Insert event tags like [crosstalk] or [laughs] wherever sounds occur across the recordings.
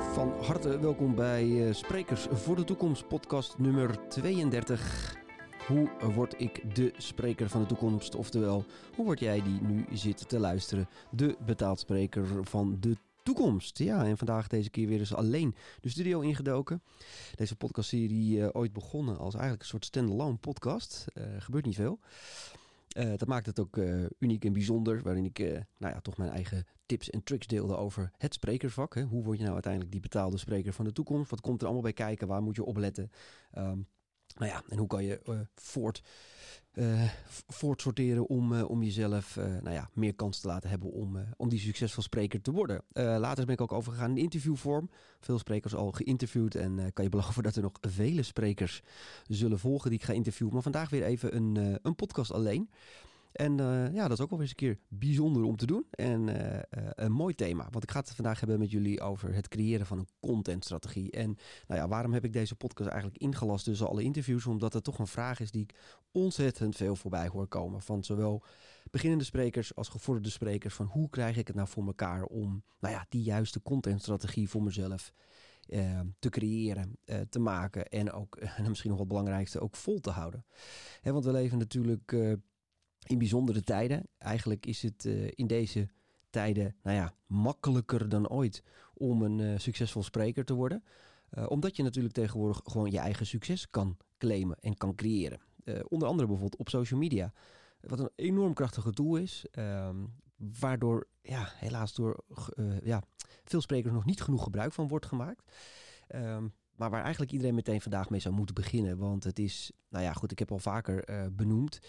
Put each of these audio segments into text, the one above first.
Van harte welkom bij uh, Sprekers voor de Toekomst, podcast nummer 32. Hoe word ik de spreker van de toekomst? Oftewel, hoe word jij die nu zit te luisteren, de betaald spreker van de toekomst? Ja, en vandaag deze keer weer eens alleen de studio ingedoken. Deze podcastserie uh, ooit begonnen als eigenlijk een soort standalone podcast. Uh, gebeurt niet veel. Uh, dat maakt het ook uh, uniek en bijzonder, waarin ik uh, nou ja, toch mijn eigen tips en tricks deelde over het sprekersvak. Hè. Hoe word je nou uiteindelijk die betaalde spreker van de toekomst? Wat komt er allemaal bij kijken? Waar moet je opletten? Um, nou ja, en hoe kan je voort, uh, voortsorteren om, uh, om jezelf nou ja, meer kans te laten hebben om, om die succesvol spreker te worden. later ben ik ook overgegaan in interviewvorm. Veel sprekers al geïnterviewd en kan je beloven [laughs] dat er nog vele sprekers zullen volgen die ik ga interviewen. Maar vandaag weer even een, een podcast alleen. En uh, ja, dat is ook wel eens een keer bijzonder om te doen. En uh, uh, een mooi thema. Want ik ga het vandaag hebben met jullie over het creëren van een contentstrategie. En nou ja, waarom heb ik deze podcast eigenlijk ingelast tussen alle interviews? Omdat het toch een vraag is die ik ontzettend veel voorbij hoor komen. Van zowel beginnende sprekers als gevorderde sprekers. Van hoe krijg ik het nou voor elkaar om nou ja, die juiste contentstrategie voor mezelf te creëren, te maken en ook, [laughs] en misschien nog wat belangrijkste, ook vol te houden. Want we leven natuurlijk in bijzondere tijden. Eigenlijk is het in deze tijden, nou ja, makkelijker dan ooit om een succesvol spreker te worden. omdat je natuurlijk tegenwoordig gewoon je eigen succes kan claimen en kan creëren. onder andere bijvoorbeeld op social media. Wat een enorm krachtige tool is. Ehm, waardoor ja, helaas door ja, veel sprekers nog niet genoeg gebruik van wordt gemaakt. Um, maar waar eigenlijk iedereen meteen vandaag mee zou moeten beginnen. Want het is, nou ja, goed, ik heb al vaker benoemd.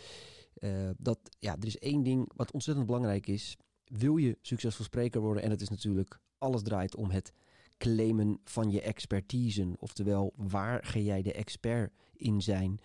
Uh, dat ja, er is één ding wat ontzettend belangrijk is. Wil je succesvol spreker worden? En het is natuurlijk, alles draait om het claimen van je expertise. Oftewel, waar ga jij de expert in zijn?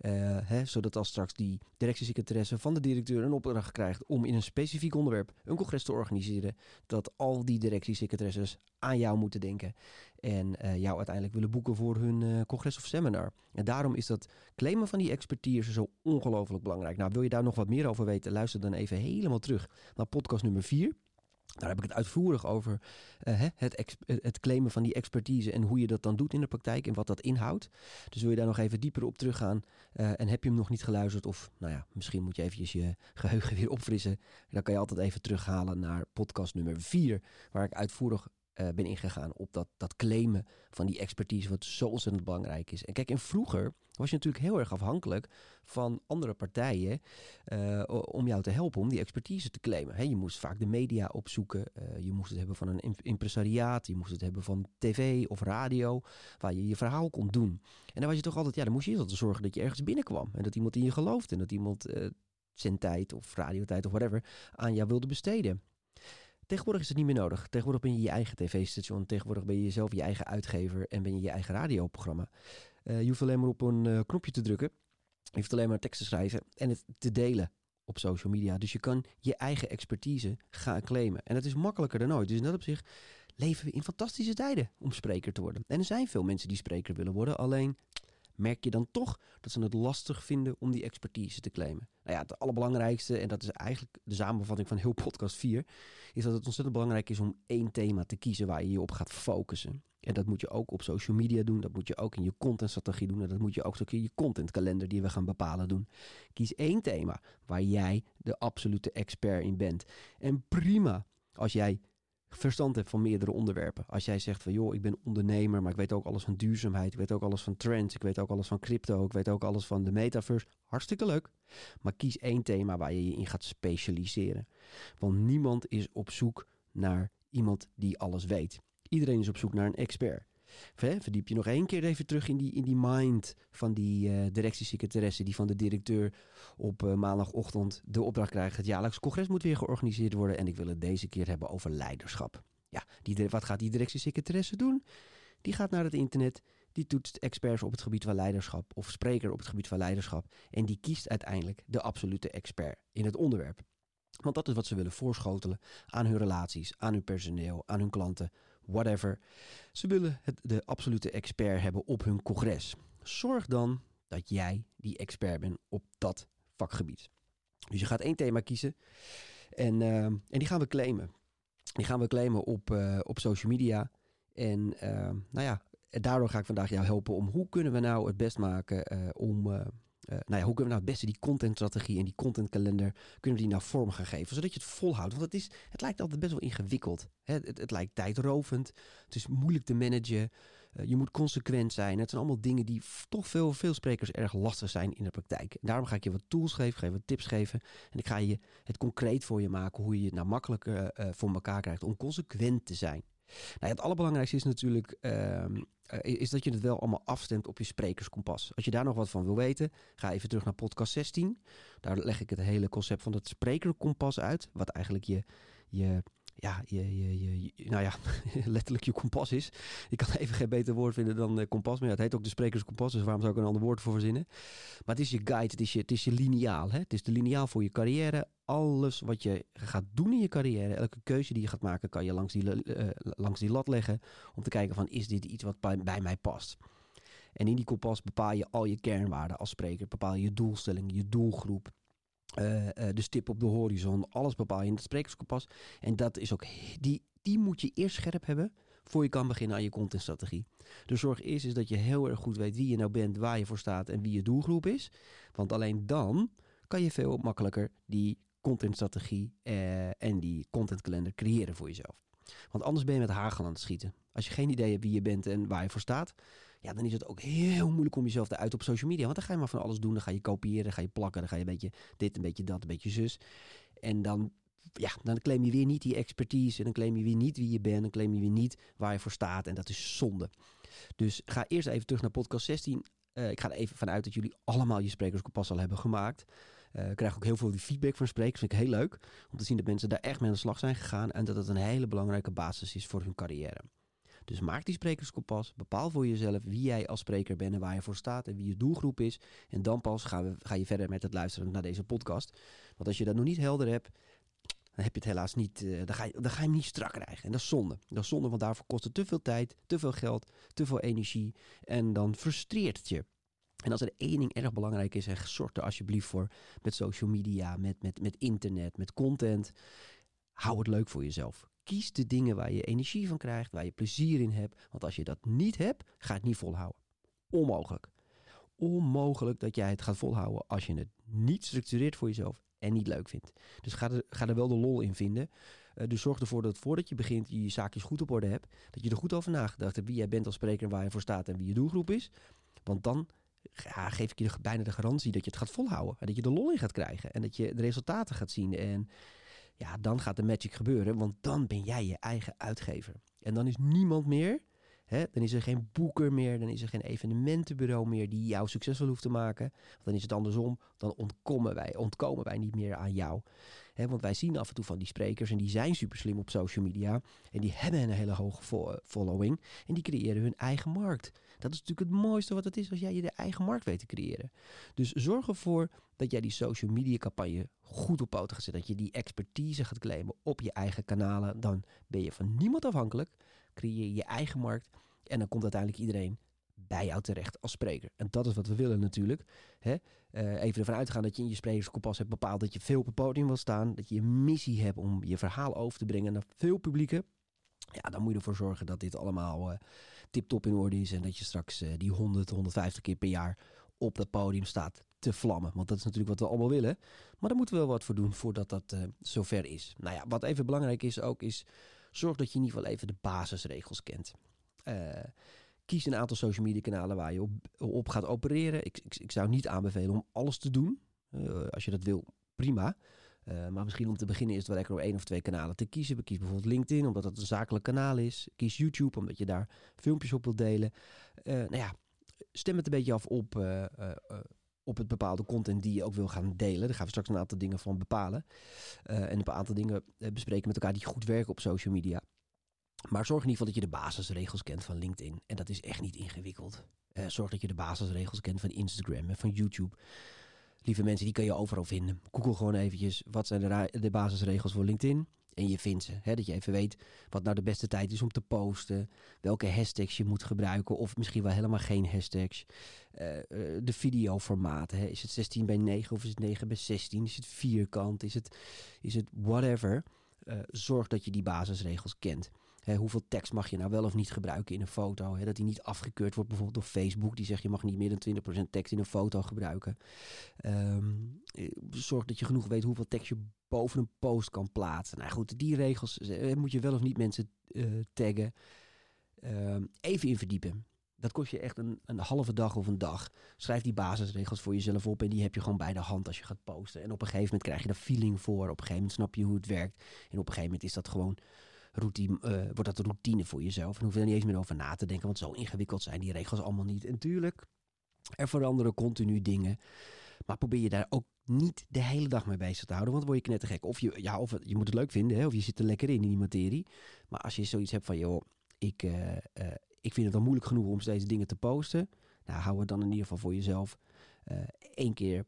Uh, hè, zodat als straks die directiesecretaresse van de directeur een opdracht krijgt om in een specifiek onderwerp een congres te organiseren, dat al die directiesecretaresses aan jou moeten denken en uh, jou uiteindelijk willen boeken voor hun uh, congres of seminar. En daarom is dat claimen van die expertise zo ongelooflijk belangrijk. Nou, wil je daar nog wat meer over weten? Luister dan even helemaal terug naar podcast nummer 4. Daar heb ik het uitvoerig over uh, het, het claimen van die expertise en hoe je dat dan doet in de praktijk en wat dat inhoudt. Dus wil je daar nog even dieper op teruggaan uh, en heb je hem nog niet geluisterd of nou ja, misschien moet je eventjes je geheugen [laughs] weer opfrissen. Dan kan je altijd even terughalen naar podcast nummer 4 waar ik uitvoerig uh, ben ingegaan op dat, dat claimen van die expertise, wat zo ontzettend belangrijk is. En kijk, en vroeger was je natuurlijk heel erg afhankelijk van andere partijen uh, om jou te helpen om die expertise te claimen. Je moest vaak de media opzoeken, uh, je moest het hebben van een impresariaat, je moest het hebben van tv of radio, waar je je verhaal kon doen. En dan was je toch altijd, ja, dan moest je altijd zorgen dat je ergens binnenkwam en dat iemand in je geloofde en dat iemand zendtijd of radiotijd of whatever aan jou wilde besteden. Tegenwoordig is het niet meer nodig. Tegenwoordig ben je je eigen tv-station. Tegenwoordig ben je zelf je eigen uitgever en ben je je eigen radioprogramma. Uh, je hoeft alleen maar op een uh, knopje te drukken. Je hoeft alleen maar tekst te schrijven en het te delen op social media. Dus je kan je eigen expertise gaan claimen. En dat is makkelijker dan ooit. Dus in dat opzicht leven we in fantastische tijden om spreker te worden. En er zijn veel mensen die spreker willen worden. Alleen merk je dan toch dat ze het lastig vinden om die expertise te claimen. Nou ja, het allerbelangrijkste, en dat is eigenlijk de samenvatting van heel podcast 4, is dat het ontzettend belangrijk is om één thema te kiezen waar je je op gaat focussen. En dat moet je ook op social media doen, dat moet je ook in je contentstrategie doen en dat moet je ook in je contentkalender die we gaan bepalen doen. Kies één thema waar jij de absolute expert in bent. En prima als jij verstand hebt van meerdere onderwerpen. Als jij zegt van joh, ik ben ondernemer, maar ik weet ook alles van duurzaamheid, ik weet ook alles van trends, ik weet ook alles van crypto, ik weet ook alles van de metaverse. Hartstikke leuk. Maar kies één thema waar je je in gaat specialiseren. Want niemand is op zoek naar iemand die alles weet. Iedereen is op zoek naar een expert. Verdiep je nog één keer even terug in die, in die mind van die uh, die van de directeur op uh, maandagochtend de opdracht krijgt. Het jaarlijks congres moet weer georganiseerd worden en ik wil het deze keer hebben over leiderschap. Ja, die, wat gaat die directiesecretaresse doen? Die gaat naar het internet, die toetst experts op het gebied van leiderschap of spreker op het gebied van leiderschap en die kiest uiteindelijk de absolute expert in het onderwerp. Want dat is wat ze willen voorschotelen aan hun relaties, aan hun personeel, aan hun klanten, whatever. Ze willen het, de absolute expert hebben op hun congres. Zorg dan dat jij die expert bent op dat vakgebied. Dus je gaat één thema kiezen en, uh, en die gaan we claimen. Die gaan we claimen op, uh, op social media. En nou ja, daardoor ga ik vandaag jou helpen om hoe kunnen we nou het best maken om nou ja, hoe kunnen we nou het beste die contentstrategie en die contentkalender kunnen we die nou vorm gaan geven, zodat je het volhoudt. Want het, is, het lijkt altijd best wel ingewikkeld. Hè? Het, het, lijkt tijdrovend, het is moeilijk te managen, uh, je moet consequent zijn. Het zijn allemaal dingen die toch veel, veel sprekers erg lastig zijn in de praktijk. En daarom ga ik je wat tools geven, ga je wat tips geven en ik ga je het concreet voor je maken hoe je het nou makkelijker uh, voor elkaar krijgt om consequent te zijn. Nou, het allerbelangrijkste is natuurlijk ehm, eh, is dat je het wel allemaal afstemt op je sprekerskompas. Als je daar nog wat van wil weten, ga even terug naar podcast 16. Daar leg ik het hele concept van het sprekerkompas uit. Wat eigenlijk je, je, ja, je, je, je, nou ja, [laughs] letterlijk je kompas is. Ik kan even geen beter woord vinden dan uh, kompas. Maar het heet ook de sprekerskompas, dus waarom zou ik een ander woord voor verzinnen? Maar het is je guide, het is je, het is je lineaal. Hè? Het is de lineaal voor je carrière. Alles wat je gaat doen in je carrière, elke keuze die je gaat maken, kan je langs die, uh, langs die lat leggen. Om te kijken van, is dit iets wat bij, bij mij past? En in die kompas bepaal je al je kernwaarden als spreker. Bepaal je doelstelling, je doelgroep, de stip op de horizon. Alles bepaal je in het sprekerskompas. En dat is ook, die, die moet je eerst scherp hebben voor je kan beginnen aan je contentstrategie. De zorg is, is dat je heel erg goed weet wie je nou bent, waar je voor staat en wie je doelgroep is. Want alleen dan kan je veel makkelijker die contentstrategie uh, en die contentkalender creëren voor jezelf. Want anders ben je met hagel aan het schieten. Als je geen idee hebt wie je bent en waar je voor staat, ja, dan is het ook heel moeilijk om jezelf te uiten op social media. Want dan ga je maar van alles doen. Dan ga je kopiëren, dan ga je plakken, dan ga je een beetje dit, een beetje dat, een beetje zus. En dan, ja, dan claim je weer niet die expertise. En dan claim je weer niet wie je bent. Dan claim je weer niet waar je voor staat. En dat is zonde. Dus ga eerst even terug naar podcast 16. Uh, eh, ik ga er even vanuit dat jullie allemaal je sprekerskompas al hebben gemaakt. Uh, ik krijg ook heel veel feedback van sprekers. Vind ik heel leuk om te zien dat mensen daar echt mee aan de slag zijn gegaan. En dat het een hele belangrijke basis is voor hun carrière. Dus maak die sprekerskompas. Bepaal voor jezelf wie jij als spreker bent en waar je voor staat en wie je doelgroep is. En dan pas ga, we, ga je verder met het luisteren naar deze podcast. Want als je dat nog niet helder hebt, dan heb je het helaas niet. Uh, dan, ga je, dan ga je hem niet strak krijgen. En dat is zonde. Dat is zonde, want daarvoor kost het te veel tijd, te veel geld, te veel energie. En dan frustreert het je. En als er één ding erg belangrijk is, en zorg er alsjeblieft voor met social media, met, met, met internet, met content. Hou het leuk voor jezelf. Kies de dingen waar je energie van krijgt, waar je plezier in hebt. Want als je dat niet hebt, ga het niet volhouden. Onmogelijk. Onmogelijk dat jij het gaat volhouden als je het niet structureert voor jezelf en niet leuk vindt. Dus ga er, ga er wel de lol in vinden. Uh, dus zorg ervoor dat voordat je begint je je zaakjes goed op orde hebt. Dat je er goed over nagedacht hebt wie jij bent als spreker, waar je voor staat en wie je doelgroep is. Want dan ja, geef ik je bijna de garantie dat je het gaat volhouden. En dat je de lol in gaat krijgen. En dat je de resultaten gaat zien. En ja, dan gaat de magic gebeuren. Want dan ben jij je eigen uitgever. En dan is niemand meer Hè, dan is er geen boeker meer, dan is er geen evenementenbureau meer die jou succesvol hoeft te maken. Dan is het andersom, dan ontkomen wij, ontkomen wij niet meer aan jou. Hè, want wij zien af en toe van die sprekers en die zijn super slim op social media. En die hebben een hele hoge following en die creëren hun eigen markt. Dat is natuurlijk het mooiste wat het is als jij je de eigen markt weet te creëren. Dus zorg ervoor dat jij die social media campagne goed op poten gaat zetten. Dat je die expertise gaat claimen op je eigen kanalen. Dan ben je van niemand afhankelijk creëer je eigen markt en dan komt uiteindelijk iedereen bij jou terecht als spreker. En dat is wat we willen natuurlijk. Hè? Uh, even ervan uitgaan dat je in je sprekerskompas hebt bepaald dat je veel op het podium wil staan. Dat je een missie hebt om je verhaal over te brengen naar veel publieken. Ja, dan moet je ervoor zorgen dat dit allemaal uh, tip-top in orde is. En dat je straks uh, die 100, 150 keer per jaar op dat podium staat te vlammen. Want dat is natuurlijk wat we allemaal willen. Maar daar moeten we wel wat voor doen voordat dat zover is. Nou ja, wat even belangrijk is ook is Zorg dat je in ieder geval even de basisregels kent. Uh, kies een aantal social media kanalen waar je op, op gaat opereren. Ik, ik, ik, zou niet aanbevelen om alles te doen. Uh, als je dat wil, prima. Uh, maar misschien om te beginnen is het wel lekker om één of twee kanalen te kiezen. Kies bijvoorbeeld LinkedIn, omdat het een zakelijk kanaal is. Kies YouTube, omdat je daar filmpjes op wilt delen. nou ja, stem het een beetje af op op het bepaalde content die je ook wil gaan delen. Daar gaan we straks een aantal dingen van bepalen. Uh, en een aantal dingen eh, bespreken met elkaar die goed werken op social media. Maar zorg in ieder geval dat je de basisregels kent van LinkedIn. En dat is echt niet ingewikkeld. Uh, zorg dat je de basisregels kent van Instagram en van YouTube. Lieve mensen, die kan je overal vinden. Google gewoon eventjes, wat zijn de, de basisregels voor LinkedIn? en je vindt ze. Hè? Dat je even weet wat nou de beste tijd is om te posten. Welke hashtags je moet gebruiken. Of misschien wel helemaal geen hashtags. Uh, uh, de videoformaat. Hè? Is het 16 bij 9 of is het 9 bij 16? Is het vierkant? Is het, is het whatever? Uh, zorg dat je die basisregels kent. Hoeveel tekst mag je nou wel of niet gebruiken in een foto? dat die niet afgekeurd wordt bijvoorbeeld door Facebook. Die zegt je mag niet meer dan 20% tekst in een foto gebruiken. Ehm, zorg dat je genoeg weet hoeveel tekst je boven een post kan plaatsen. Nou goed, die regels moet je wel of niet mensen taggen. Ehm, even in verdiepen. Dat kost je echt een, een halve dag of een dag. Schrijf die basisregels voor jezelf op en die heb je gewoon bij de hand als je gaat posten. En op een gegeven moment krijg je er feeling voor. Op een gegeven moment snap je hoe het werkt. En op een gegeven moment is dat gewoon routine, uh, wordt dat routine voor jezelf. En hoef je er niet eens meer over na te denken, want zo ingewikkeld zijn die regels allemaal niet. En tuurlijk, er veranderen continu dingen. Maar probeer je daar ook niet de hele dag mee bezig te houden, want dan word je knettergek. Of je, ja, of je moet het leuk vinden, hè, of je zit er lekker in, in die materie. Maar als je zoiets hebt van, joh, ik, uh, uh, ik vind het al moeilijk genoeg om steeds dingen te posten. Nou, hou het dan in ieder geval voor jezelf één keer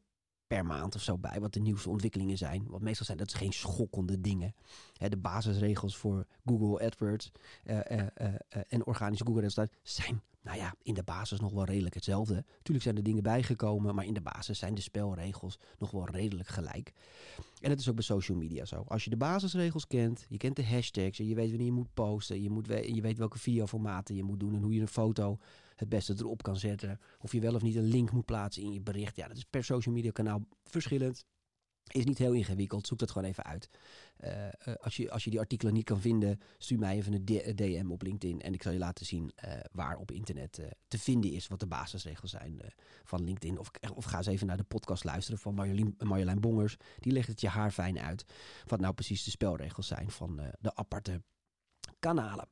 per maand of zo bij wat de nieuwste ontwikkelingen zijn. Want meestal zijn dat geen schokkende dingen. De basisregels voor Google AdWords uh, uh, en organische Google resultaten zijn, nou ja, in de basis nog wel redelijk hetzelfde. Natuurlijk zijn er dingen bijgekomen, maar in de basis zijn de spelregels nog wel redelijk gelijk. En het is ook bij social media zo. Als je de basisregels kent, je kent de hashtags, en je weet wanneer je moet posten, je, moet we je weet welke videoformaten je moet doen en hoe je een foto het beste erop kan zetten. Of je wel of niet een link moet plaatsen in je bericht. Ja, dat is per social media kanaal verschillend. Is niet heel ingewikkeld. Zoek dat gewoon even uit. Uh, als, je, als je die artikelen niet kan vinden, stuur mij even een DM op LinkedIn. En ik zal je laten zien uh, waar op internet te vinden is wat de basisregels zijn van LinkedIn. Of, of ga eens even naar de podcast luisteren van Marjolein, Bongers. Die legt het je haar fijn uit. Wat nou precies de spelregels zijn van de aparte kanalen.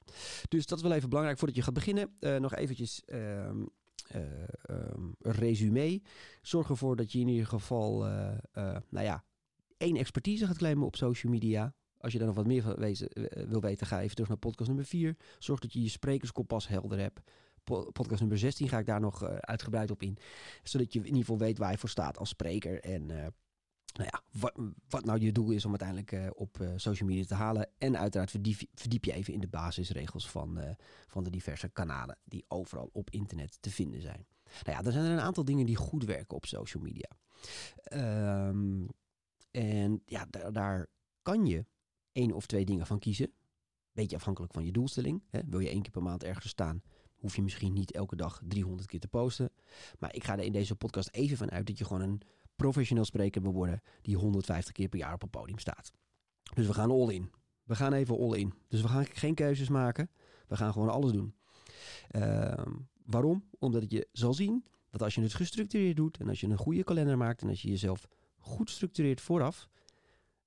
Dus dat is wel even belangrijk voordat je gaat beginnen. Nog eventjes um, uh, um, resume. Zorg ervoor dat je in ieder geval, nou ja, één expertise gaat claimen op social media. Als je daar nog wat meer van wezen, wil weten, ga even terug naar podcast nummer 4. Zorg dat je je sprekerskompas helder hebt. Podcast nummer 16 ga ik daar nog uitgebreid op in. Zodat je in ieder geval weet waar je voor staat als spreker. En nou ja, wat, wat, nou je doel is om uiteindelijk op social media te halen. En uiteraard verdiep, je even in de basisregels van, van de diverse kanalen die overal op internet te vinden zijn. Nou ja, er zijn er een aantal dingen die goed werken op social media. Um, en ja, daar, daar, kan je één of twee dingen van kiezen. Beetje afhankelijk van je doelstelling. Hè. Wil je één keer per maand ergens staan, hoef je misschien niet elke dag 300 keer te posten. Maar ik ga er in deze podcast even van uit dat je gewoon een professioneel spreker wil worden die 150 keer per jaar op een podium staat. Dus we gaan all in. We gaan even all in. Dus we gaan geen keuzes maken. We gaan gewoon alles doen. Uh, waarom? Omdat je zal zien dat als je het gestructureerd doet en als je een goede kalender maakt en als je jezelf goed structureert vooraf,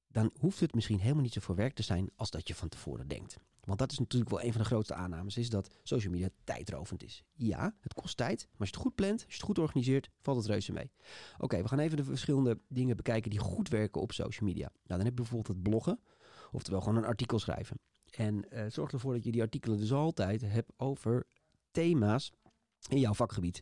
dan hoeft het misschien helemaal niet zo voor werk te zijn als dat je van tevoren denkt. Want dat is natuurlijk wel een van de grootste aannames, is dat social media tijdrovend is. Ja, het kost tijd, maar als je het goed plant, als je het goed organiseert, valt het reuze mee. Oké, we gaan even de verschillende dingen bekijken die goed werken op social media. Nou, dan heb je bijvoorbeeld het bloggen, oftewel gewoon een artikel schrijven. En uh, zorg ervoor dat je die artikelen dus altijd hebt over thema's in jouw vakgebied.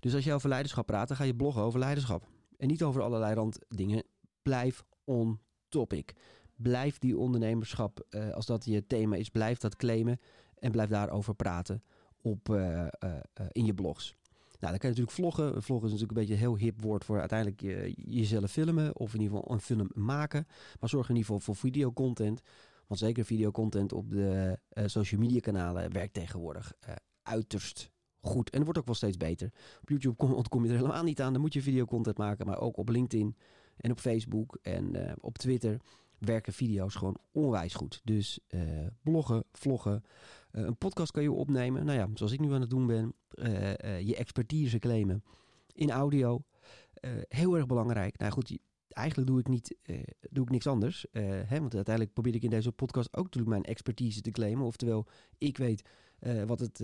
Dus als je over leiderschap praat, dan ga je bloggen over leiderschap. En niet over allerlei randdingen. Blijf on topic blijf die ondernemerschap, uh, als dat je thema is, blijf dat claimen en blijf daarover praten op, uh, uh, in je blogs. Nou, dan kan je natuurlijk vloggen. Vloggen is natuurlijk een beetje een heel hip woord voor uiteindelijk je, jezelf filmen of in ieder geval een film maken. Maar zorg in ieder geval voor videocontent. Want zeker videocontent op de social media kanalen werkt tegenwoordig uiterst goed. En het wordt ook wel steeds beter. Op YouTube ontkom je er helemaal niet aan. Dan moet je videocontent maken, maar ook op LinkedIn en op Facebook en op Twitter werken video's gewoon onwijs goed. Dus uh, bloggen, vloggen, uh, een podcast kan je opnemen. Nou ja, zoals ik nu aan het doen ben, je expertise claimen in audio. heel erg belangrijk. Nou goed, eigenlijk doe ik, niet, doe ik niks anders. Hè, want uiteindelijk probeer ik in deze podcast ook mijn expertise te claimen. Oftewel, ik weet wat het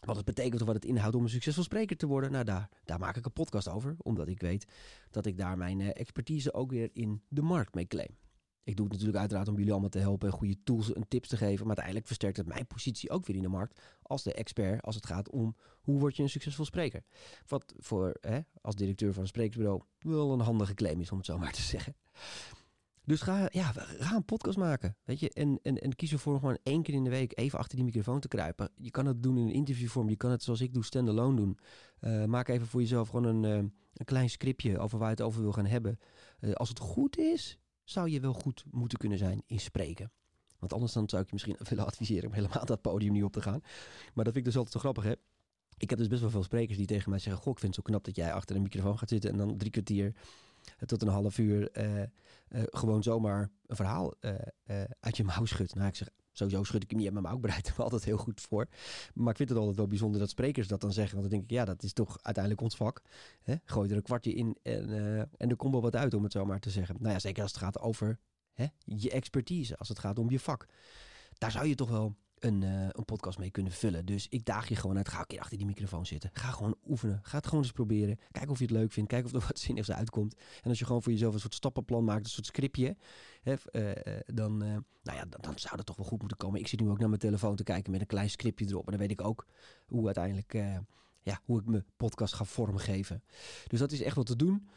wat het betekent of wat het inhoudt om een succesvol spreker te worden. Nou, daar, daar maak ik een podcast over. Omdat ik weet dat ik daar mijn uh, expertise ook weer in de markt mee claim. Ik doe het natuurlijk uiteraard om jullie allemaal te helpen, goede tools en tips te geven. Maar uiteindelijk versterkt het mijn positie ook weer in de markt als de expert als het gaat om hoe word je een succesvol spreker. Wat voor hè, als directeur van een sprekersbureau wel een handige claim is om het zo maar te zeggen. Dus ga, ja, ga een podcast maken. Weet je? En, en, en kies ervoor gewoon één keer in de week even achter die microfoon te kruipen. Je kan het doen in een interviewvorm. Je kan het zoals ik doe, stand-alone doen. Uh, maak even voor jezelf gewoon een, uh, een klein scriptje over waar je het over wil gaan hebben. Uh, als het goed is, zou je wel goed moeten kunnen zijn in spreken. Want anders dan zou ik je misschien [laughs] willen adviseren om helemaal dat podium niet op te gaan. Maar dat vind ik dus altijd zo grappig, hè. Ik heb dus best wel veel sprekers die tegen mij zeggen... Goh, ik vind het zo knap dat jij achter een microfoon gaat zitten... en dan drie kwartier tot een half uur uh, uh, gewoon zomaar een verhaal uh, uit je mouw schudt. Nou, ik zeg, sowieso schud ik hem niet uit mijn mouw. Ik bereid hem [laughs] altijd heel goed voor. Maar ik vind het altijd wel bijzonder dat sprekers dat dan zeggen. Want dan denk ik, ja, dat is toch uiteindelijk ons vak. Hè? Gooi er een kwartje in en, en er komt wel wat uit, om het zo maar te zeggen. Nou ja, zeker als het gaat over hè, je expertise, als het gaat om je vak. Daar zou je toch wel een, uh, een podcast mee kunnen vullen. Dus ik daag je gewoon uit. Ga een keer achter die microfoon zitten. Ga gewoon oefenen. Ga het gewoon eens proberen. Kijk of je het leuk vindt. Kijk of er [laughs] wat zinnigs uitkomt. En als je gewoon voor jezelf een soort stappenplan maakt, een soort scriptje, hè, uh, dan, uh, nou ja, dan, dan, zou dat toch wel goed moeten komen. Ik zit nu ook naar mijn telefoon te kijken met een klein scriptje erop. En dan weet ik ook hoe uiteindelijk, ja, hoe ik mijn podcast ga vormgeven. Dus dat is echt wat te doen.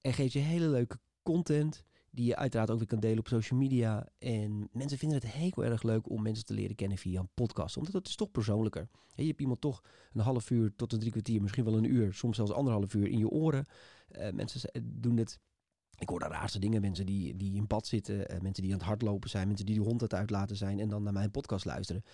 en geeft je hele leuke content die je uiteraard ook weer kan delen op social media. En mensen vinden het heel erg leuk om mensen te leren kennen via een podcast. Omdat het is toch persoonlijker. Je hebt iemand toch een half uur tot een drie kwartier, misschien wel een uur, soms zelfs anderhalf uur in je oren. Uh, mensen doen het ik hoor de raarste dingen. Mensen die, die in bad zitten, uh, mensen die aan het hardlopen zijn, mensen die de hond het uitlaten zijn en dan naar mijn podcast luisteren.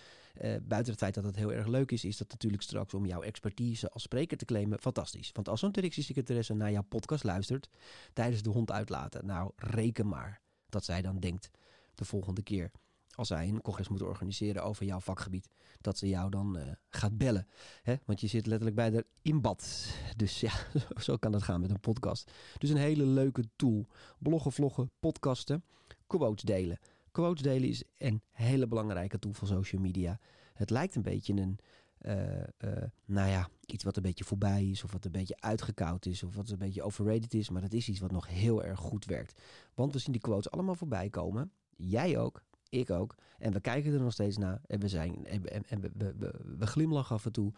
Uh, buiten het feit dat het heel erg leuk is, is dat natuurlijk straks om jouw expertise als spreker te claimen fantastisch. Want als zo'n directiesecretaresse naar jouw podcast luistert tijdens de hond uitlaten, nou reken maar dat zij dan denkt de volgende keer als zij een congres moeten organiseren over jouw vakgebied, dat ze jou dan uh, gaat bellen. Hè? Want je zit letterlijk bij de in bad. Dus ja, [laughs] zo kan dat gaan met een podcast. Dus een hele leuke tool. Bloggen, vloggen, podcasten, quotes delen. Quotes delen is een hele belangrijke tool van social media. Het lijkt een beetje een, uh, uh, nou ja, iets wat een beetje voorbij is, of wat een beetje uitgekoud is, of wat een beetje overrated is. Maar dat is iets wat nog heel erg goed werkt. Want we zien die quotes allemaal voorbij komen. Jij ook, ik ook. En we kijken er nog steeds naar. En we, zijn, en, en, en we, we, we, we, glimlachen af en toe.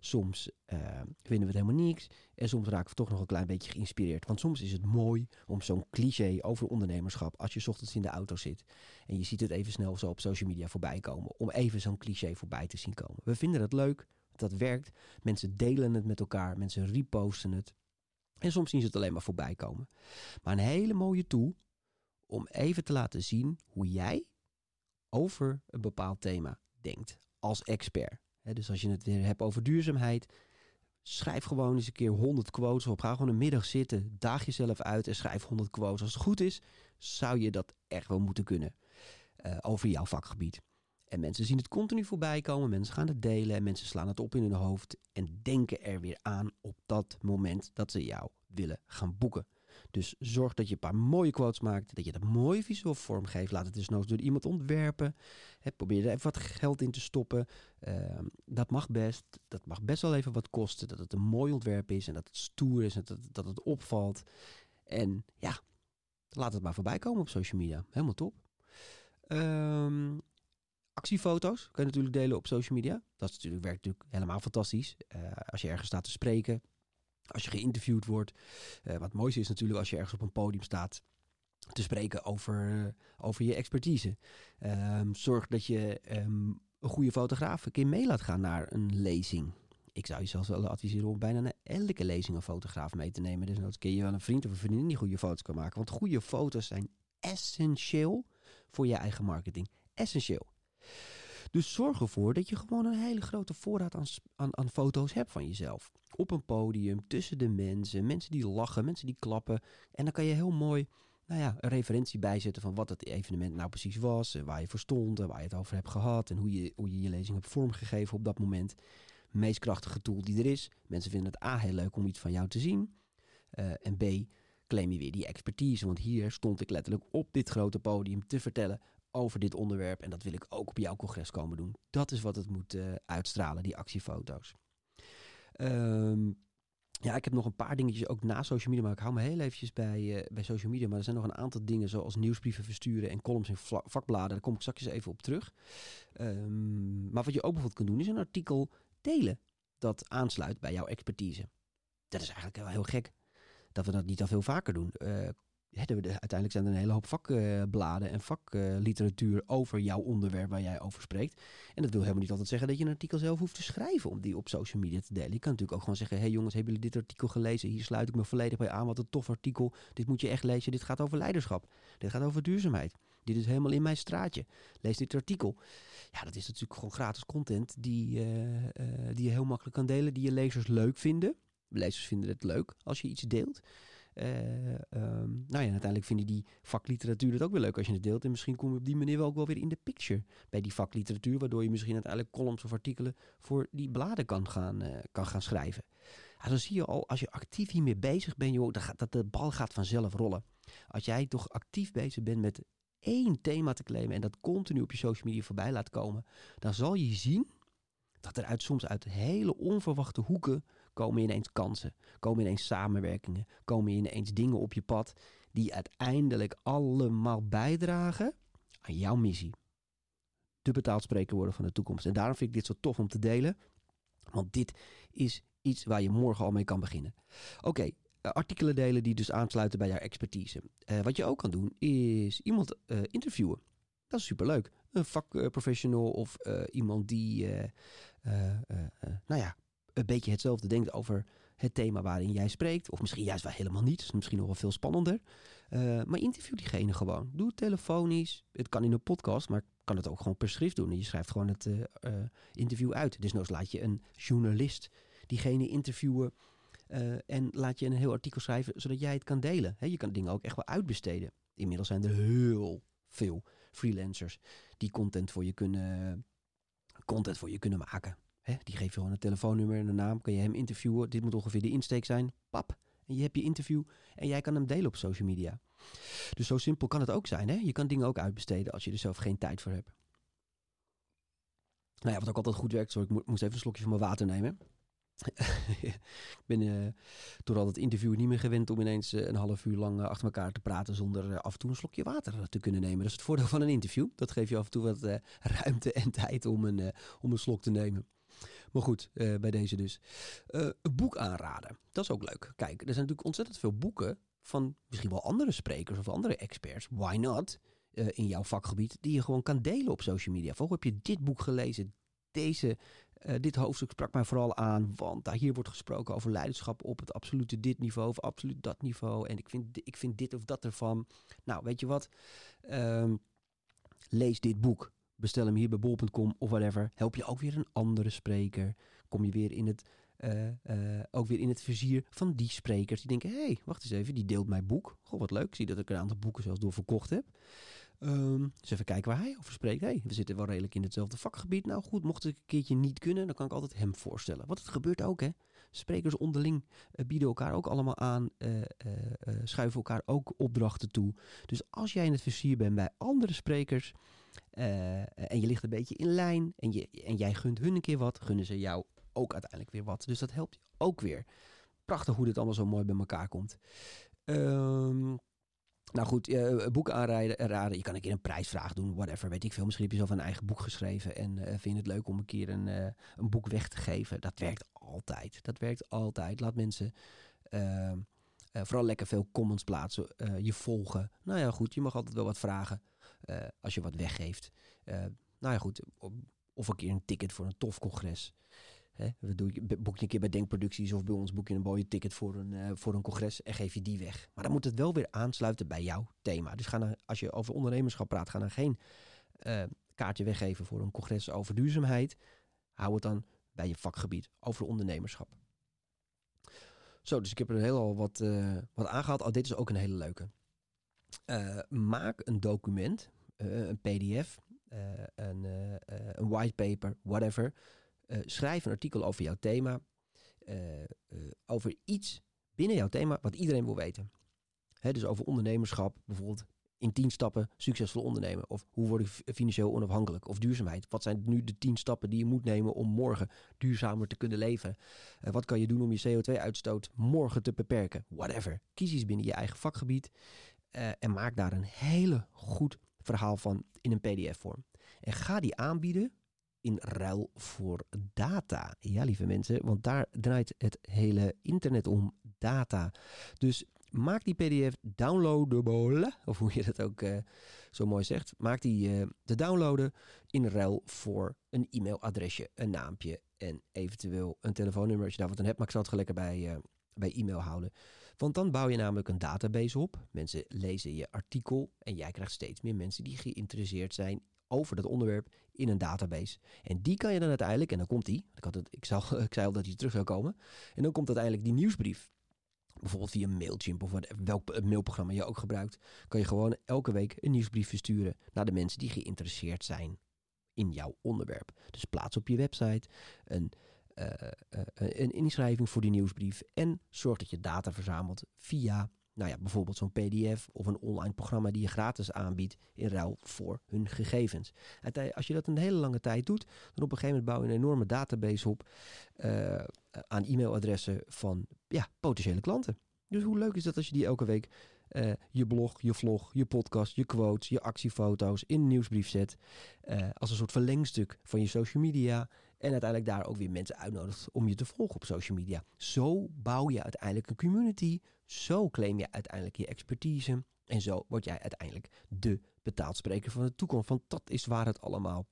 Soms uh, vinden we het helemaal niks. En soms raken we toch nog een klein beetje geïnspireerd. Want soms is het mooi om zo'n cliché over ondernemerschap. Als je ochtends in de auto zit. En je ziet het even snel zo op social media voorbij komen. Om even zo'n cliché voorbij te zien komen. We vinden dat leuk. Dat werkt. Mensen delen het met elkaar. Mensen reposten het. En soms zien ze het alleen maar voorbij komen. Maar een hele mooie tool om even te laten zien hoe jij over een bepaald thema denkt als expert. dus als je het weer hebt over duurzaamheid, schrijf gewoon eens een keer 100 quotes op. Ga gewoon een middag zitten, daag jezelf uit en schrijf 100 quotes. Als het goed is, zou je dat echt wel moeten kunnen uh, over jouw vakgebied. En mensen zien het continu voorbij komen, mensen gaan het delen en mensen slaan het op in hun hoofd en denken er weer aan op dat moment dat ze jou willen gaan boeken. Dus zorg dat je een paar mooie quotes maakt. Dat je dat mooi visueel vormgeeft. Laat het dus nog door iemand ontwerpen. Probeer er even wat geld in te stoppen. Uh, dat mag best. Dat mag best wel even wat kosten. Dat het een mooi ontwerp is. En dat het stoer is. En dat, dat het opvalt. En ja, laat het maar voorbij komen op social media. Helemaal top. Um, actiefoto's kan je natuurlijk delen op social media. Dat werkt natuurlijk helemaal fantastisch. Uh, als je ergens staat te spreken, als je geïnterviewd wordt. Uh, wat mooiste is natuurlijk als je ergens op een podium staat te spreken over, over je expertise. Um, zorg dat je um, een goede fotograaf een keer mee laat gaan naar een lezing. Ik zou je zelfs wel adviseren om bijna naar elke lezing een fotograaf mee te nemen. Dus dan kun je wel een vriend of een vriendin die goede foto's kan maken. Want goede foto's zijn essentieel voor je eigen marketing. Essentieel. Dus zorg ervoor dat je gewoon een hele grote voorraad aan, aan, aan foto's hebt van jezelf. Op een podium, tussen de mensen, mensen die lachen, mensen die klappen. En dan kan je heel mooi nou ja, een referentie bijzetten van wat het evenement nou precies was. En waar je voor stond en waar je het over hebt gehad. En hoe je hoe je, je lezing hebt vormgegeven op dat moment. Meest krachtige tool die er is. Mensen vinden het A heel leuk om iets van jou te zien. Uh, en B, claim je weer die expertise. Want hier stond ik letterlijk op dit grote podium te vertellen over dit onderwerp. En dat wil ik ook op jouw congres komen doen. Dat is wat het moet uh, uitstralen, die actiefoto's. Um, ja, ik heb nog een paar dingetjes ook na social media, maar ik hou me heel eventjes bij, uh, bij social media. Maar er zijn nog een aantal dingen zoals nieuwsbrieven versturen en columns in vakbladen. Daar kom ik straks even op terug. Um, maar wat je ook bijvoorbeeld kunt doen, is een artikel delen dat aansluit bij jouw expertise. Dat is eigenlijk wel heel gek dat we dat niet al veel vaker doen. Uh, uiteindelijk zijn er een hele hoop vakbladen en vakliteratuur over jouw onderwerp waar jij over spreekt. En dat wil helemaal niet altijd zeggen dat je een artikel zelf hoeft te schrijven om die op social media te delen. Je kan natuurlijk ook gewoon zeggen, hey jongens, hebben jullie dit artikel gelezen? Hier sluit ik me volledig bij aan, wat een tof artikel. Dit moet je echt lezen, dit gaat over leiderschap. Dit gaat over duurzaamheid. Dit is helemaal in mijn straatje. Lees dit artikel. Ja, dat is natuurlijk gewoon gratis content die, uh, uh, die je heel makkelijk kan delen, die je lezers leuk vinden. Lezers vinden het leuk als je iets deelt. Uh, um, nou ja, uiteindelijk vinden die vakliteratuur het ook weer leuk als je het deelt. En misschien kom je op die manier wel ook wel weer in de picture bij die vakliteratuur. Waardoor je misschien uiteindelijk columns of artikelen voor die bladen kan gaan, uh, kan gaan schrijven. Dan zie je al, als je actief hiermee bezig bent, joh, dat, gaat, dat de bal gaat vanzelf rollen. Als jij toch actief bezig bent met één thema te claimen en dat continu op je social media voorbij laat komen, dan zal je zien dat er uit, soms uit hele onverwachte hoeken komen ineens kansen, komen ineens samenwerkingen, komen ineens dingen op je pad die uiteindelijk allemaal bijdragen aan jouw missie. De betaald spreker worden van de toekomst. En daarom vind ik dit zo tof om te delen, want dit is iets waar je morgen al mee kan beginnen. Oké, okay, artikelen delen die dus aansluiten bij jouw expertise. Uh, wat je ook kan doen is iemand uh, interviewen. Dat is superleuk. Een vakprofessional of iemand die, nou ja, een beetje hetzelfde denkt over het thema waarin jij spreekt. Of misschien juist wel helemaal niet. Is misschien nog wel veel spannender. Uh, maar interview diegene gewoon. Doe het telefonisch. Het kan in een podcast, maar kan het ook gewoon per schrift doen. En je schrijft gewoon het uh, uh, interview uit. Dus nou laat je een journalist diegene interviewen. en laat je een heel artikel schrijven, zodat jij het kan delen. Je kan dingen ook echt wel uitbesteden. Inmiddels zijn er heel veel freelancers die content voor je kunnen, content voor je kunnen maken. Die geeft je gewoon een telefoonnummer en een naam. Kan je hem interviewen. Dit moet ongeveer de insteek zijn. Pap. En je hebt je interview en jij kan hem delen op social media. Dus zo simpel kan het ook zijn. Hè? Je kan dingen ook uitbesteden als je er zelf geen tijd voor hebt. Nou ja, wat ook altijd goed werkt. Sorry, ik moest even een slokje van mijn water nemen. [laughs] ik ben uh, door al het interview niet meer gewend om ineens uh, een half uur lang uh, achter elkaar te praten zonder af en toe een slokje water te kunnen nemen. Dat is het voordeel van een interview. Dat geeft je af en toe wat ruimte en tijd om een, om een slok te nemen. Maar goed, uh, bij deze dus. Uh, een boek aanraden. Dat is ook leuk. Kijk, er zijn natuurlijk ontzettend veel boeken van misschien wel andere sprekers of andere experts. Why not? Uh, in jouw vakgebied, die je gewoon kan delen op social media. Volgens heb je dit boek gelezen. Deze, dit hoofdstuk sprak mij vooral aan, want daar hier wordt gesproken over leiderschap op het absolute dit niveau of absoluut dat niveau. En ik vind, ik vind dit of dat ervan. Nou, weet je wat? Um, lees dit boek bestel hem hier bij bol.com of whatever. Help je ook weer een andere spreker. Kom je weer in het, uh, uh, ook weer in het vizier van die sprekers. Die denken, hé, hey, wacht eens even, die deelt mijn boek. Goh, wat leuk. Ik zie dat ik een aantal boeken zelfs doorverkocht heb. Um, dus even kijken waar hij over spreekt. Hey, we zitten wel redelijk in hetzelfde vakgebied. Nou goed, mocht het een keertje niet kunnen, dan kan ik altijd hem voorstellen. Want het gebeurt ook, hè. Sprekers onderling uh, bieden elkaar ook allemaal aan, schuiven elkaar ook opdrachten toe. Dus als jij in het vizier bent bij andere sprekers, uh, en je ligt een beetje in lijn en, je, en jij gunt hun een keer wat, gunnen ze jou ook uiteindelijk weer wat. Dus dat helpt ook weer. Prachtig hoe dit allemaal zo mooi bij elkaar komt. Um, nou goed, uh, boeken aanraden. Raden. Je kan een keer een prijsvraag doen, whatever. Weet ik veel. Misschien heb je zelf een eigen boek geschreven. En vind je het leuk om een keer een, een boek weg te geven. Dat werkt altijd. Dat werkt altijd. Laat mensen ehm, vooral lekker veel comments plaatsen. je volgen. Nou ja, goed. Je mag altijd wel wat vragen. Uh, als je wat weggeeft. Uh, nou ja, goed. Of een keer een ticket voor een tof congres. Hè, doe boek je een keer bij Denkproducties of bij ons boek je een mooie ticket voor een, uh, voor een congres en geef je die weg. Maar dan moet het wel weer aansluiten bij jouw thema. Dus als je over ondernemerschap praat, ga dan geen kaartje weggeven voor een congres over duurzaamheid. Hou het dan bij je vakgebied over ondernemerschap. Zo, dus ik heb er heel al wat, wat aangehaald. Oh, dit is ook een hele leuke. Uh, maak een document, uh, een PDF, uh, een, een whitepaper, whatever. schrijf een artikel over jouw thema. over iets binnen jouw thema wat iedereen wil weten. Hè, dus over ondernemerschap, bijvoorbeeld in tien stappen succesvol ondernemen. Of hoe word ik financieel onafhankelijk? Of duurzaamheid. Wat zijn nu de tien stappen die je moet nemen om morgen duurzamer te kunnen leven? Uh, wat kan je doen om je CO2-uitstoot morgen te beperken? Whatever. Kies iets binnen je eigen vakgebied. Uh, en maak daar een hele goed verhaal van in een PDF-vorm. En ga die aanbieden in ruil voor data. Ja, lieve mensen, want daar draait het hele internet om. Data. Dus maak die PDF downloadable, of hoe je dat ook uh, zo mooi zegt. Maak die uh, te downloaden in ruil voor een e-mailadresje, een naampje en eventueel een telefoonnummer als je daar wat aan hebt. Maar ik zal het lekker bij bij e-mail houden. Want dan bouw je namelijk een database op. Mensen lezen je artikel en jij krijgt steeds meer mensen die geïnteresseerd zijn over dat onderwerp in een database. En die kan je dan uiteindelijk, en dan komt die, ik, had het, ik, [laughs] zei al dat hij terug zou komen, en dan komt uiteindelijk die nieuwsbrief. Bijvoorbeeld via Mailchimp of welk mailprogramma je ook gebruikt, kan je gewoon elke week een nieuwsbrief versturen naar de mensen die geïnteresseerd zijn in jouw onderwerp. Dus plaats op je website een, uh, uh, een inschrijving voor die nieuwsbrief en zorg dat je data verzamelt via nou ja, bijvoorbeeld zo'n PDF of een online programma die je gratis aanbiedt in ruil voor hun gegevens. Als je dat een hele lange tijd doet, dan op een gegeven moment bouw je een enorme database op aan e-mailadressen van ja, potentiële klanten. Dus hoe leuk is dat als je die elke week je blog, je vlog, je podcast, je quotes, je actiefoto's in een nieuwsbrief zet. Als een soort verlengstuk van je social media. En uiteindelijk daar ook weer mensen uitnodigt om je te volgen op social media. Zo bouw je uiteindelijk een community. Zo claim je uiteindelijk je expertise. En zo word jij uiteindelijk de betaald spreker van de toekomst. Want dat is waar het allemaal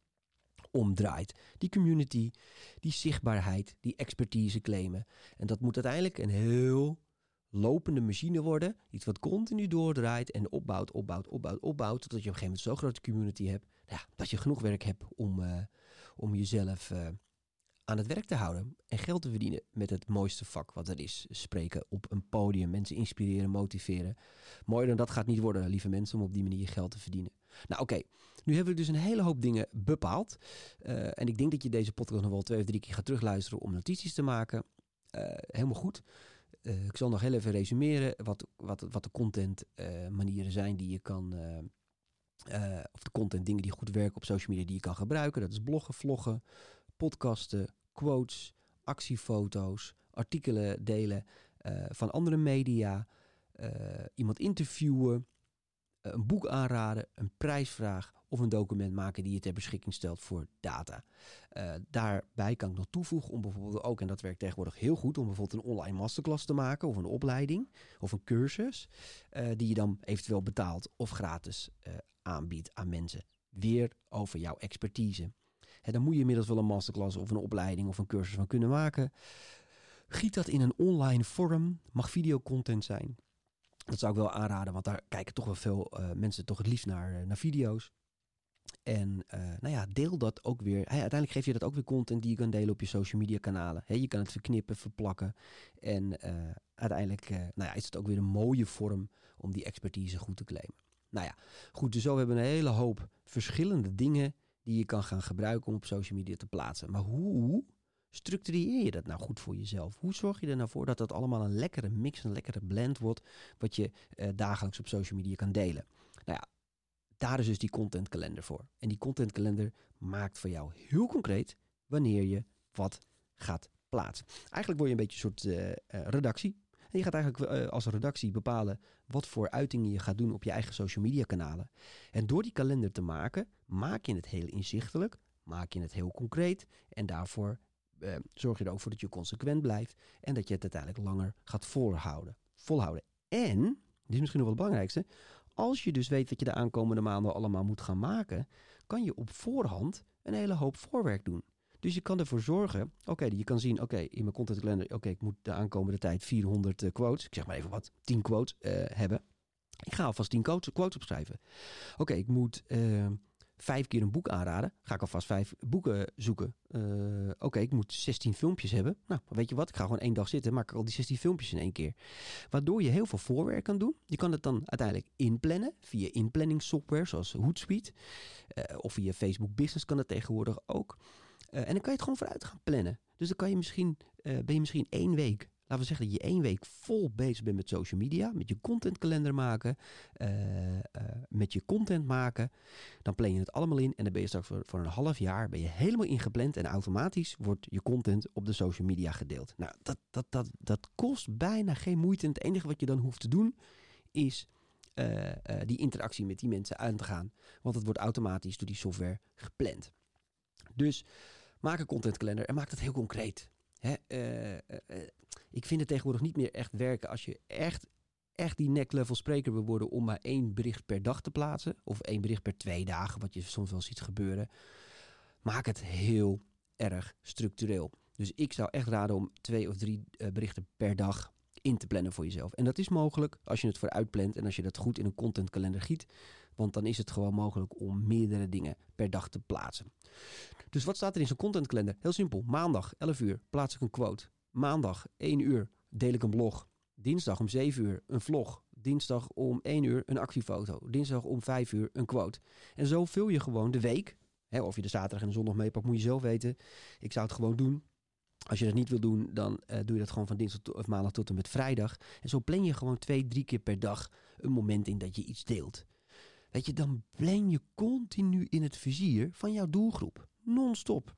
om draait. Die community, die zichtbaarheid, die expertise claimen. En dat moet uiteindelijk een heel lopende machine worden. Iets wat continu doordraait en opbouwt, opbouwt, opbouwt, opbouwt. Totdat je op een gegeven moment zo'n grote community hebt. Ja, dat je genoeg werk hebt om, uh, om jezelf uh, aan het werk te houden. En geld te verdienen met het mooiste vak wat er is. Spreken op een podium, mensen inspireren, motiveren. Mooier dan dat gaat niet worden, lieve mensen, om op die manier geld te verdienen. Nou oké, nu hebben we dus een hele hoop dingen bepaald. Uh, en ik denk dat je deze podcast nog wel twee of drie keer gaat terugluisteren om notities te maken. helemaal goed. Ik zal nog heel even resumeren wat, wat, wat de content uh, manieren zijn die je kan. Uh, of de content dingen die goed werken op social media die je kan gebruiken. Dat is bloggen, vloggen, podcasten, quotes, actiefoto's, artikelen delen van andere media, iemand interviewen, een boek aanraden, een prijsvraag of een document maken die je ter beschikking stelt voor data. Daarbij kan ik nog toevoegen om bijvoorbeeld ook, en dat werkt tegenwoordig heel goed, om bijvoorbeeld een online masterclass te maken of een opleiding of een cursus, die je dan eventueel betaalt of gratis aanbiedt aan mensen. Weer over jouw expertise. Hè, dan moet je inmiddels wel een masterclass of een opleiding of een cursus van kunnen maken. Giet dat in een online vorm, mag videocontent zijn. Dat zou ik wel aanraden, want daar kijken toch wel veel uh, mensen toch het liefst naar, uh, naar video's. En uh, nou ja, deel dat ook weer. Uiteindelijk geef je dat ook weer content die je kan delen op je social media kanalen. Je kan het verknippen, verplakken. En uiteindelijk nou ja, is het ook weer een mooie vorm om die expertise goed te claimen. Nou ja, goed, dus zo hebben we een hele hoop verschillende dingen die je kan gaan gebruiken om op social media te plaatsen. Maar hoe structureer je dat nou goed voor jezelf? Hoe zorg je er nou voor dat dat allemaal een lekkere mix, een lekkere blend wordt, wat je uh, dagelijks op social media kan delen? Nou ja, daar is dus die contentkalender voor. En die contentkalender maakt voor jou heel concreet wanneer je wat gaat plaatsen. Eigenlijk word je een beetje een soort uh, uh, redactie. Je gaat eigenlijk uh, als redactie bepalen wat voor uitingen je gaat doen op je eigen social media kanalen. En door die kalender te maken, maak je het heel inzichtelijk, maak je het heel concreet. En daarvoor uh, zorg je er ook voor dat je consequent blijft en dat je het uiteindelijk langer gaat volhouden. volhouden. En, dit is misschien nog wel het belangrijkste, als je dus weet wat je de aankomende maanden allemaal moet gaan maken, kan je op voorhand een hele hoop voorwerk doen. Dus je kan ervoor zorgen, oké, je kan zien, oké, in mijn content oké, ik moet de aankomende tijd 400 uh, quotes, ik zeg maar even wat, 10 quotes uh, hebben. Ik ga alvast 10 quotes, opschrijven. Oké, ik moet uh, vijf keer een boek aanraden. Ga ik alvast vijf boeken zoeken. Uh, Oké, ik moet 16 filmpjes hebben. Nou, weet je wat? Ik ga gewoon één dag zitten. Maak ik al die 16 filmpjes in één keer. Waardoor je heel veel voorwerk kan doen. Je kan het dan uiteindelijk inplannen via inplanningssoftware zoals Hootsuite. Of via Facebook Business kan dat tegenwoordig ook. Uh, en dan kan je het gewoon vooruit gaan plannen. Dus dan kan je misschien, ben je misschien één week laten we zeggen dat je één week vol bezig bent met social media, met je contentkalender maken, uh, met je content maken. Dan plan je het allemaal in en dan ben je straks voor, voor een half jaar ben je helemaal ingepland en automatisch wordt je content op de social media gedeeld. Nou, dat, dat, dat, dat kost bijna geen moeite. En het enige wat je dan hoeft te doen is die interactie met die mensen aan te gaan. Want het wordt automatisch door die software gepland. Dus maak een contentkalender en maak dat heel concreet. Hè, ik vind het tegenwoordig niet meer echt werken als je echt, echt die neck level spreker wil worden om maar één bericht per dag te plaatsen. Of één bericht per twee dagen, wat je soms wel ziet gebeuren. Maak het heel erg structureel. Dus ik zou echt raden om twee of drie berichten per dag in te plannen voor jezelf. En dat is mogelijk als je het vooruit plant en als je dat goed in een contentkalender giet. Want dan is het gewoon mogelijk om meerdere dingen per dag te plaatsen. Dus wat staat er in zo'n contentkalender? Heel simpel. Maandag 11 uur plaats ik een quote. Maandag 1 uur deel ik een blog. Dinsdag om 7 uur een vlog. Dinsdag om 1 uur een actiefoto. Dinsdag om 5 uur een quote. En zo vul je gewoon de week. Of je de zaterdag en de zondag meepakt, moet je zelf weten. Ik zou het gewoon doen. Als je dat niet wil doen, dan uh, doe je dat gewoon van dinsdag of maandag tot en met vrijdag. En zo plan je gewoon twee, drie keer per dag een moment in dat je iets deelt. Weet je, dan plan je continu in het vizier van jouw doelgroep. Non-stop.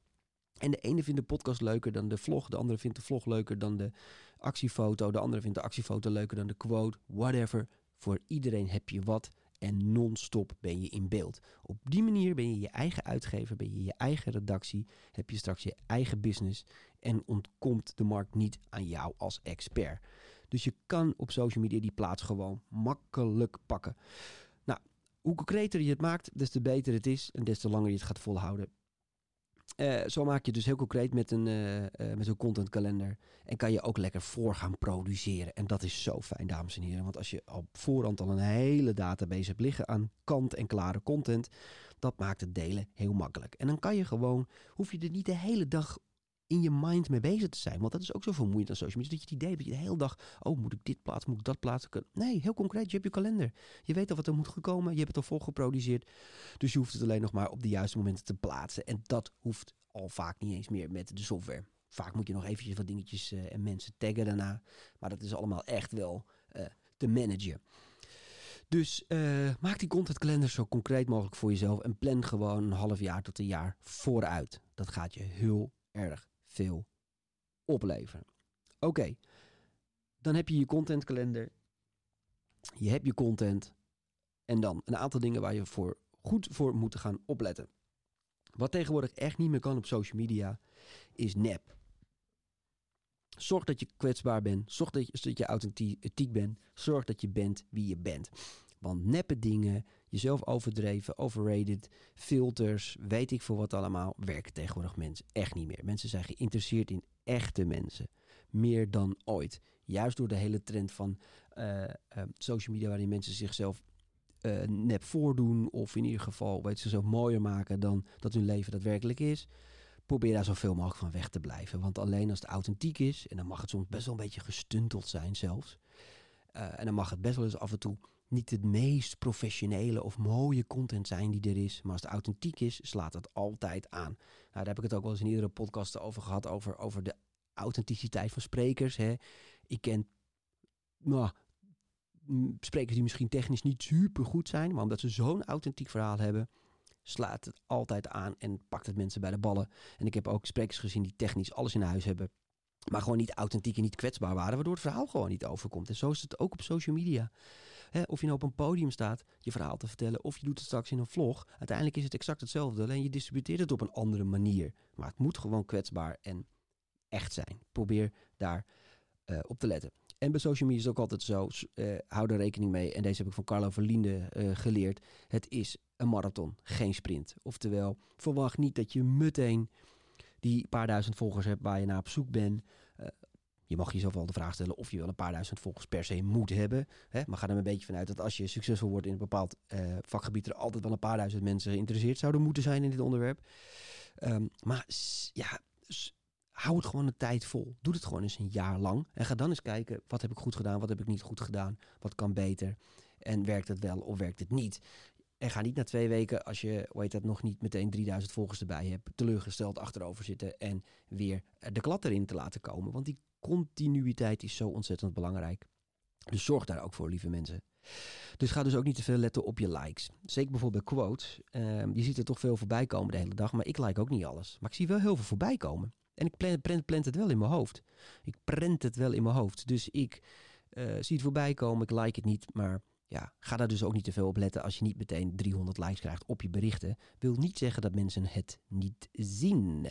En de ene vindt de podcast leuker dan de vlog. De andere vindt de vlog leuker dan de actiefoto. De andere vindt de actiefoto leuker dan de quote. Whatever. Voor iedereen heb je wat. En non-stop ben je in beeld. Op die manier ben je je eigen uitgever, ben je je eigen redactie, heb je straks je eigen business en ontkomt de markt niet aan jou als expert. Dus je kan op social media die plaats gewoon makkelijk pakken. Hoe concreter je het maakt, des te beter het is en des te langer je het gaat volhouden. Uh, zo maak je dus heel concreet met een, uh, uh, met zo'n contentkalender. En kan je ook lekker voor gaan produceren. En dat is zo fijn, dames en heren. Want als je op voorhand al een hele database hebt liggen aan kant-en-klare content, dat maakt het delen heel makkelijk. En dan kan je gewoon, hoef je er niet de hele dag in je mind mee bezig te zijn. Want dat is ook zo vermoeiend aan social media. Dat je het idee dat je de hele dag, oh moet ik dit plaatsen, moet ik dat plaatsen. Nee, heel concreet, je hebt je kalender. Je weet al wat er moet gekomen, je hebt het al volgeproduceerd. Dus je hoeft het alleen nog maar op de juiste momenten te plaatsen. En dat hoeft al vaak niet eens meer met de software. Vaak moet je nog eventjes wat dingetjes uh, en mensen taggen daarna. Maar dat is allemaal echt wel uh, te managen. Dus uh, maak die contentkalender zo concreet mogelijk voor jezelf. En plan gewoon een half jaar tot een jaar vooruit. Dat gaat je heel erg veel opleveren. Oké, dan heb je je contentkalender. Je hebt je content. En dan een aantal dingen waar je voor goed voor moet gaan opletten. Wat tegenwoordig echt niet meer kan op social media is nep. Zorg dat je kwetsbaar bent. Zorg dat je, dat je authentiek bent. Zorg dat je bent wie je bent. Want neppe dingen, jezelf overdreven, overrated, filters, weet ik veel wat allemaal, werken tegenwoordig mensen echt niet meer. Mensen zijn geïnteresseerd in echte mensen. Meer dan ooit. Juist door de hele trend van uh, uh, social media, waarin mensen zichzelf uh, nep voordoen. Of in ieder geval weet ze zo mooier maken dan dat hun leven daadwerkelijk is. Probeer daar zoveel mogelijk van weg te blijven. Want alleen als het authentiek is, en dan mag het soms best wel een beetje gestunteld zijn zelfs. En dan mag het best wel eens af en toe niet het meest professionele of mooie content zijn die er is. Maar als het authentiek is, slaat het altijd aan. Nou, daar heb ik het ook wel eens in iedere podcast over gehad. Over, over de authenticiteit van sprekers. Hè. Ik ken nou, sprekers die misschien technisch niet super goed zijn. Maar omdat ze zo'n authentiek verhaal hebben, slaat het altijd aan en pakt het mensen bij de ballen. En ik heb ook sprekers gezien die technisch alles in huis hebben. Maar gewoon niet authentiek en niet kwetsbaar waren, waardoor het verhaal gewoon niet overkomt. En zo is het ook op social media. of je nou op een podium staat je verhaal te vertellen, of je doet het straks in een vlog. Uiteindelijk is het exact hetzelfde, alleen je distributeert het op een andere manier. Maar het moet gewoon kwetsbaar en echt zijn. Probeer daar uh, op te letten. En bij social media is het ook altijd zo, uh, hou er rekening mee. En deze heb ik van Carlo Verlinde uh, geleerd. Het is een marathon, geen sprint. Oftewel, verwacht niet dat je meteen die paar duizend volgers hebt waar je naar op zoek bent. Uh, je mag jezelf wel de vraag stellen of je wel een paar duizend volgers per se moet hebben. Hè? Maar ga er een beetje vanuit dat als je succesvol wordt in een bepaald uh, vakgebied, er altijd wel een paar duizend mensen geïnteresseerd zouden moeten zijn in dit onderwerp. Um, maar ja, hou het gewoon een tijd vol. Doe het gewoon eens een jaar lang. En ga dan eens kijken, wat heb ik goed gedaan, wat heb ik niet goed gedaan, wat kan beter. En werkt het wel of werkt het niet? En ga niet na twee weken, als je, hoe heet dat, nog niet meteen 3000 volgers erbij hebt, teleurgesteld achterover zitten en weer de klad erin te laten komen. Want die continuïteit is zo ontzettend belangrijk. Dus zorg daar ook voor, lieve mensen. Dus ga dus ook niet te veel letten op je likes. Zeker bijvoorbeeld bij quotes. Uh, je ziet er toch veel voorbij komen de hele dag, maar ik like ook niet alles. Maar ik zie wel heel veel voorbij komen. En ik plant, het wel in mijn hoofd. Ik prent het wel in mijn hoofd. Dus ik uh, zie het voorbij komen, ik like het niet, maar ja, ga daar dus ook niet te veel op letten als je niet meteen 300 likes krijgt op je berichten. Wil niet zeggen dat mensen het niet zien.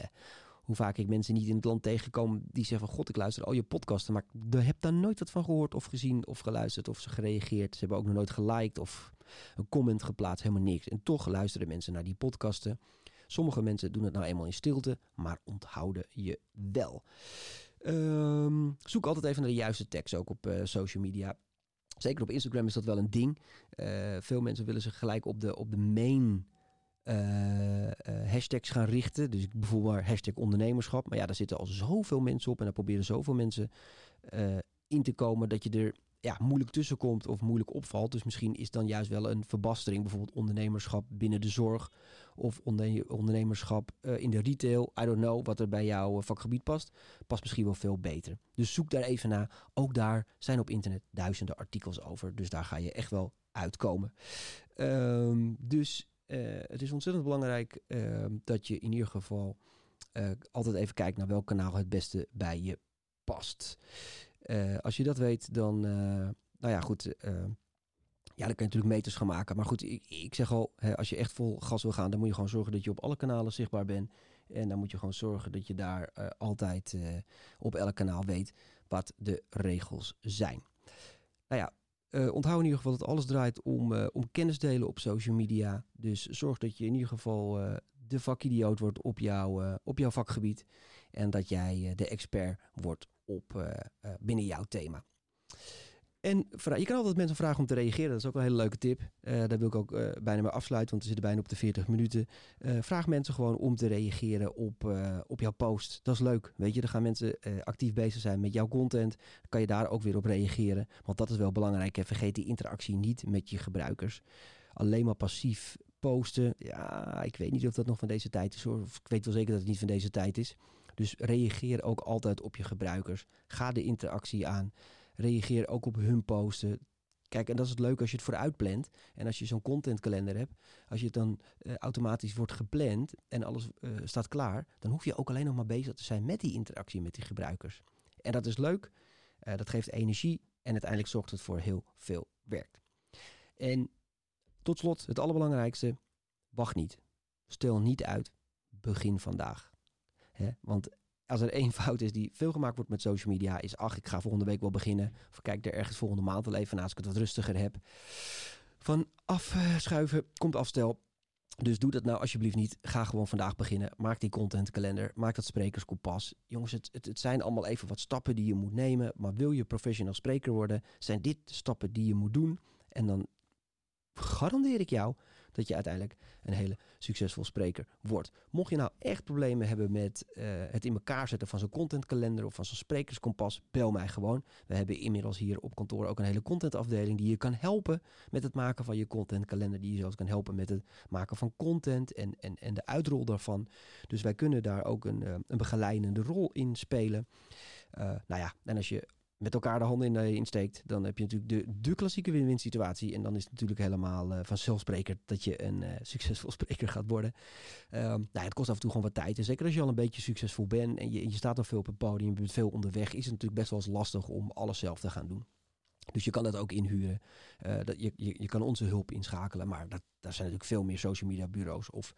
Hoe vaak ik mensen niet in het land tegenkom die zeggen van god, ik luister al je podcasten, maar ik heb daar nooit wat van gehoord of gezien of geluisterd of ze gereageerd. Ze hebben ook nog nooit geliked of een comment geplaatst, helemaal niks. En toch luisteren mensen naar die podcasten. Sommige mensen doen het nou eenmaal in stilte, maar onthouden je wel. Ehm, zoek altijd even naar de juiste tekst ook op social media. Zeker op Instagram is dat wel een ding. veel mensen willen zich gelijk op de, op de main hashtags gaan richten. Dus bijvoorbeeld hashtag ondernemerschap. Maar ja, daar zitten al zoveel mensen op en daar proberen zoveel mensen in te komen dat je er ja, moeilijk tussenkomt of moeilijk opvalt. Dus misschien is dan juist wel een verbastering, bijvoorbeeld ondernemerschap binnen de zorg of ondernemerschap uh, in de retail. I don't know wat er bij jouw eh, vakgebied past. Past misschien wel veel beter. Dus zoek daar even naar. Ook daar zijn op internet duizenden artikels over. Dus daar ga je echt wel uitkomen. Um, dus uh, het is ontzettend belangrijk uh, dat je in ieder geval altijd even kijkt naar welk kanaal het beste bij je past. Uh, als je dat weet, dan, uh, nou ja, goed. Uh, ja, dan kun je natuurlijk meters gaan maken. Maar goed, ik, ik zeg al, hè, als je echt vol gas wil gaan, dan moet je gewoon zorgen dat je op alle kanalen zichtbaar bent. En dan moet je gewoon zorgen dat je daar altijd op elk kanaal weet wat de regels zijn. Nou ja, uh, onthoud in ieder geval dat alles draait om, om kennis delen op social media. Dus zorg dat je in ieder geval de vakidioot wordt op, jou, op jouw vakgebied. En dat jij de expert wordt op, uh, uh, binnen jouw thema. En je kan altijd mensen vragen om te reageren. Dat is ook een hele leuke tip. Uh, daar wil ik ook bijna mee afsluiten, want we zitten bijna op de 40 minuten. Vraag mensen gewoon om te reageren op, op jouw post. Dat is leuk. Weet je, dan gaan mensen actief bezig zijn met jouw content. Kan je daar ook weer op reageren. Want dat is wel belangrijk. Hè. Vergeet die interactie niet met je gebruikers. Alleen maar passief posten. Ja, ik weet niet of dat nog van deze tijd is hoor. Of ik weet wel zeker dat het niet van deze tijd is. Dus reageer ook altijd op je gebruikers. Ga de interactie aan. Reageer ook op hun posten. Kijk, en dat is het leuke als je het vooruit plant. En als je zo'n contentkalender hebt, als je het dan uh, automatisch wordt gepland en alles uh, staat klaar, dan hoef je ook alleen nog maar bezig te zijn met die interactie met die gebruikers. En dat is leuk, uh, dat geeft energie en uiteindelijk zorgt het voor heel veel werk. En tot slot, het allerbelangrijkste, wacht niet. Stel niet uit, begin vandaag. Hè? Want als er één fout is die veel gemaakt wordt met social media, is ach, ik ga volgende week wel beginnen. Of kijk er ergens volgende maand wel even naar als ik het wat rustiger heb. Van afschuiven komt afstel. Dus doe dat nou alsjeblieft niet. Ga gewoon vandaag beginnen. Maak die contentkalender. Maak dat sprekerskompas. Jongens, het, het, het, zijn allemaal even wat stappen die je moet nemen. Maar wil je professional spreker worden, zijn dit de stappen die je moet doen. En dan garandeer ik jou dat je uiteindelijk een hele succesvol spreker wordt. Mocht je nou echt problemen hebben met uh, het in elkaar zetten van zo'n contentkalender of van zo'n sprekerskompas, bel mij gewoon. We hebben inmiddels hier op kantoor ook een hele contentafdeling die je kan helpen met het maken van je contentkalender. Die je zelfs kan helpen met het maken van content en, en, en de uitrol daarvan. Dus wij kunnen daar ook een, uh, een begeleidende rol in spelen. Uh, nou ja, en als je met elkaar de handen in, uh, insteekt, dan heb je natuurlijk de, de klassieke win-win situatie. En dan is het natuurlijk helemaal uh, vanzelfsprekend dat je een uh, [laughs] succesvol spreker gaat worden. Um, nou, het kost af en toe gewoon wat tijd. En zeker als je al een beetje succesvol bent en je, je staat nog veel op het podium, je bent veel onderweg, is het natuurlijk best wel eens lastig om alles zelf te gaan doen. Dus je kan dat ook inhuren. Dat je, je, je kan onze hulp inschakelen. Maar dat, daar zijn natuurlijk veel meer social media bureaus of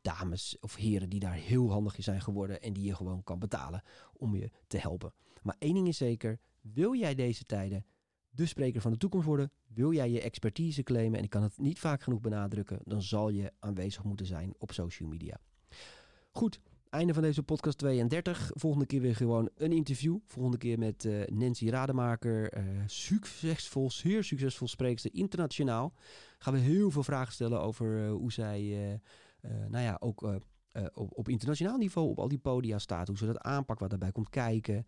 dames of heren die daar heel handig in zijn geworden. En die je gewoon kan betalen om je te helpen. Maar één ding is zeker. Wil jij deze tijden de spreker van de toekomst worden? Wil jij je expertise claimen? En ik kan het niet vaak genoeg benadrukken. Dan zal je aanwezig moeten zijn op social media. Goed, einde van deze podcast 32. Volgende keer weer gewoon een interview. Volgende keer met uh, Nancy Rademaker. Uh, succesvol, zeer succesvol spreekster internationaal. Gaan we heel veel vragen stellen over uh, hoe zij, nou ja, ook op, op, internationaal niveau op al die podia staat. Hoe ze dat aanpakt, wat daarbij komt kijken.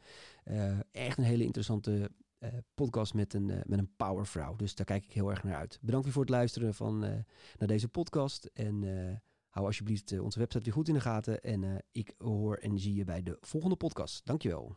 echt een hele interessante podcast met een, met een powervrouw. Dus daar kijk ik heel erg naar uit. Bedankt weer voor het luisteren van, naar deze podcast. En Hou alsjeblieft eh, onze website weer goed in de gaten. En ik hoor en zie je bij de volgende podcast. Dankjewel.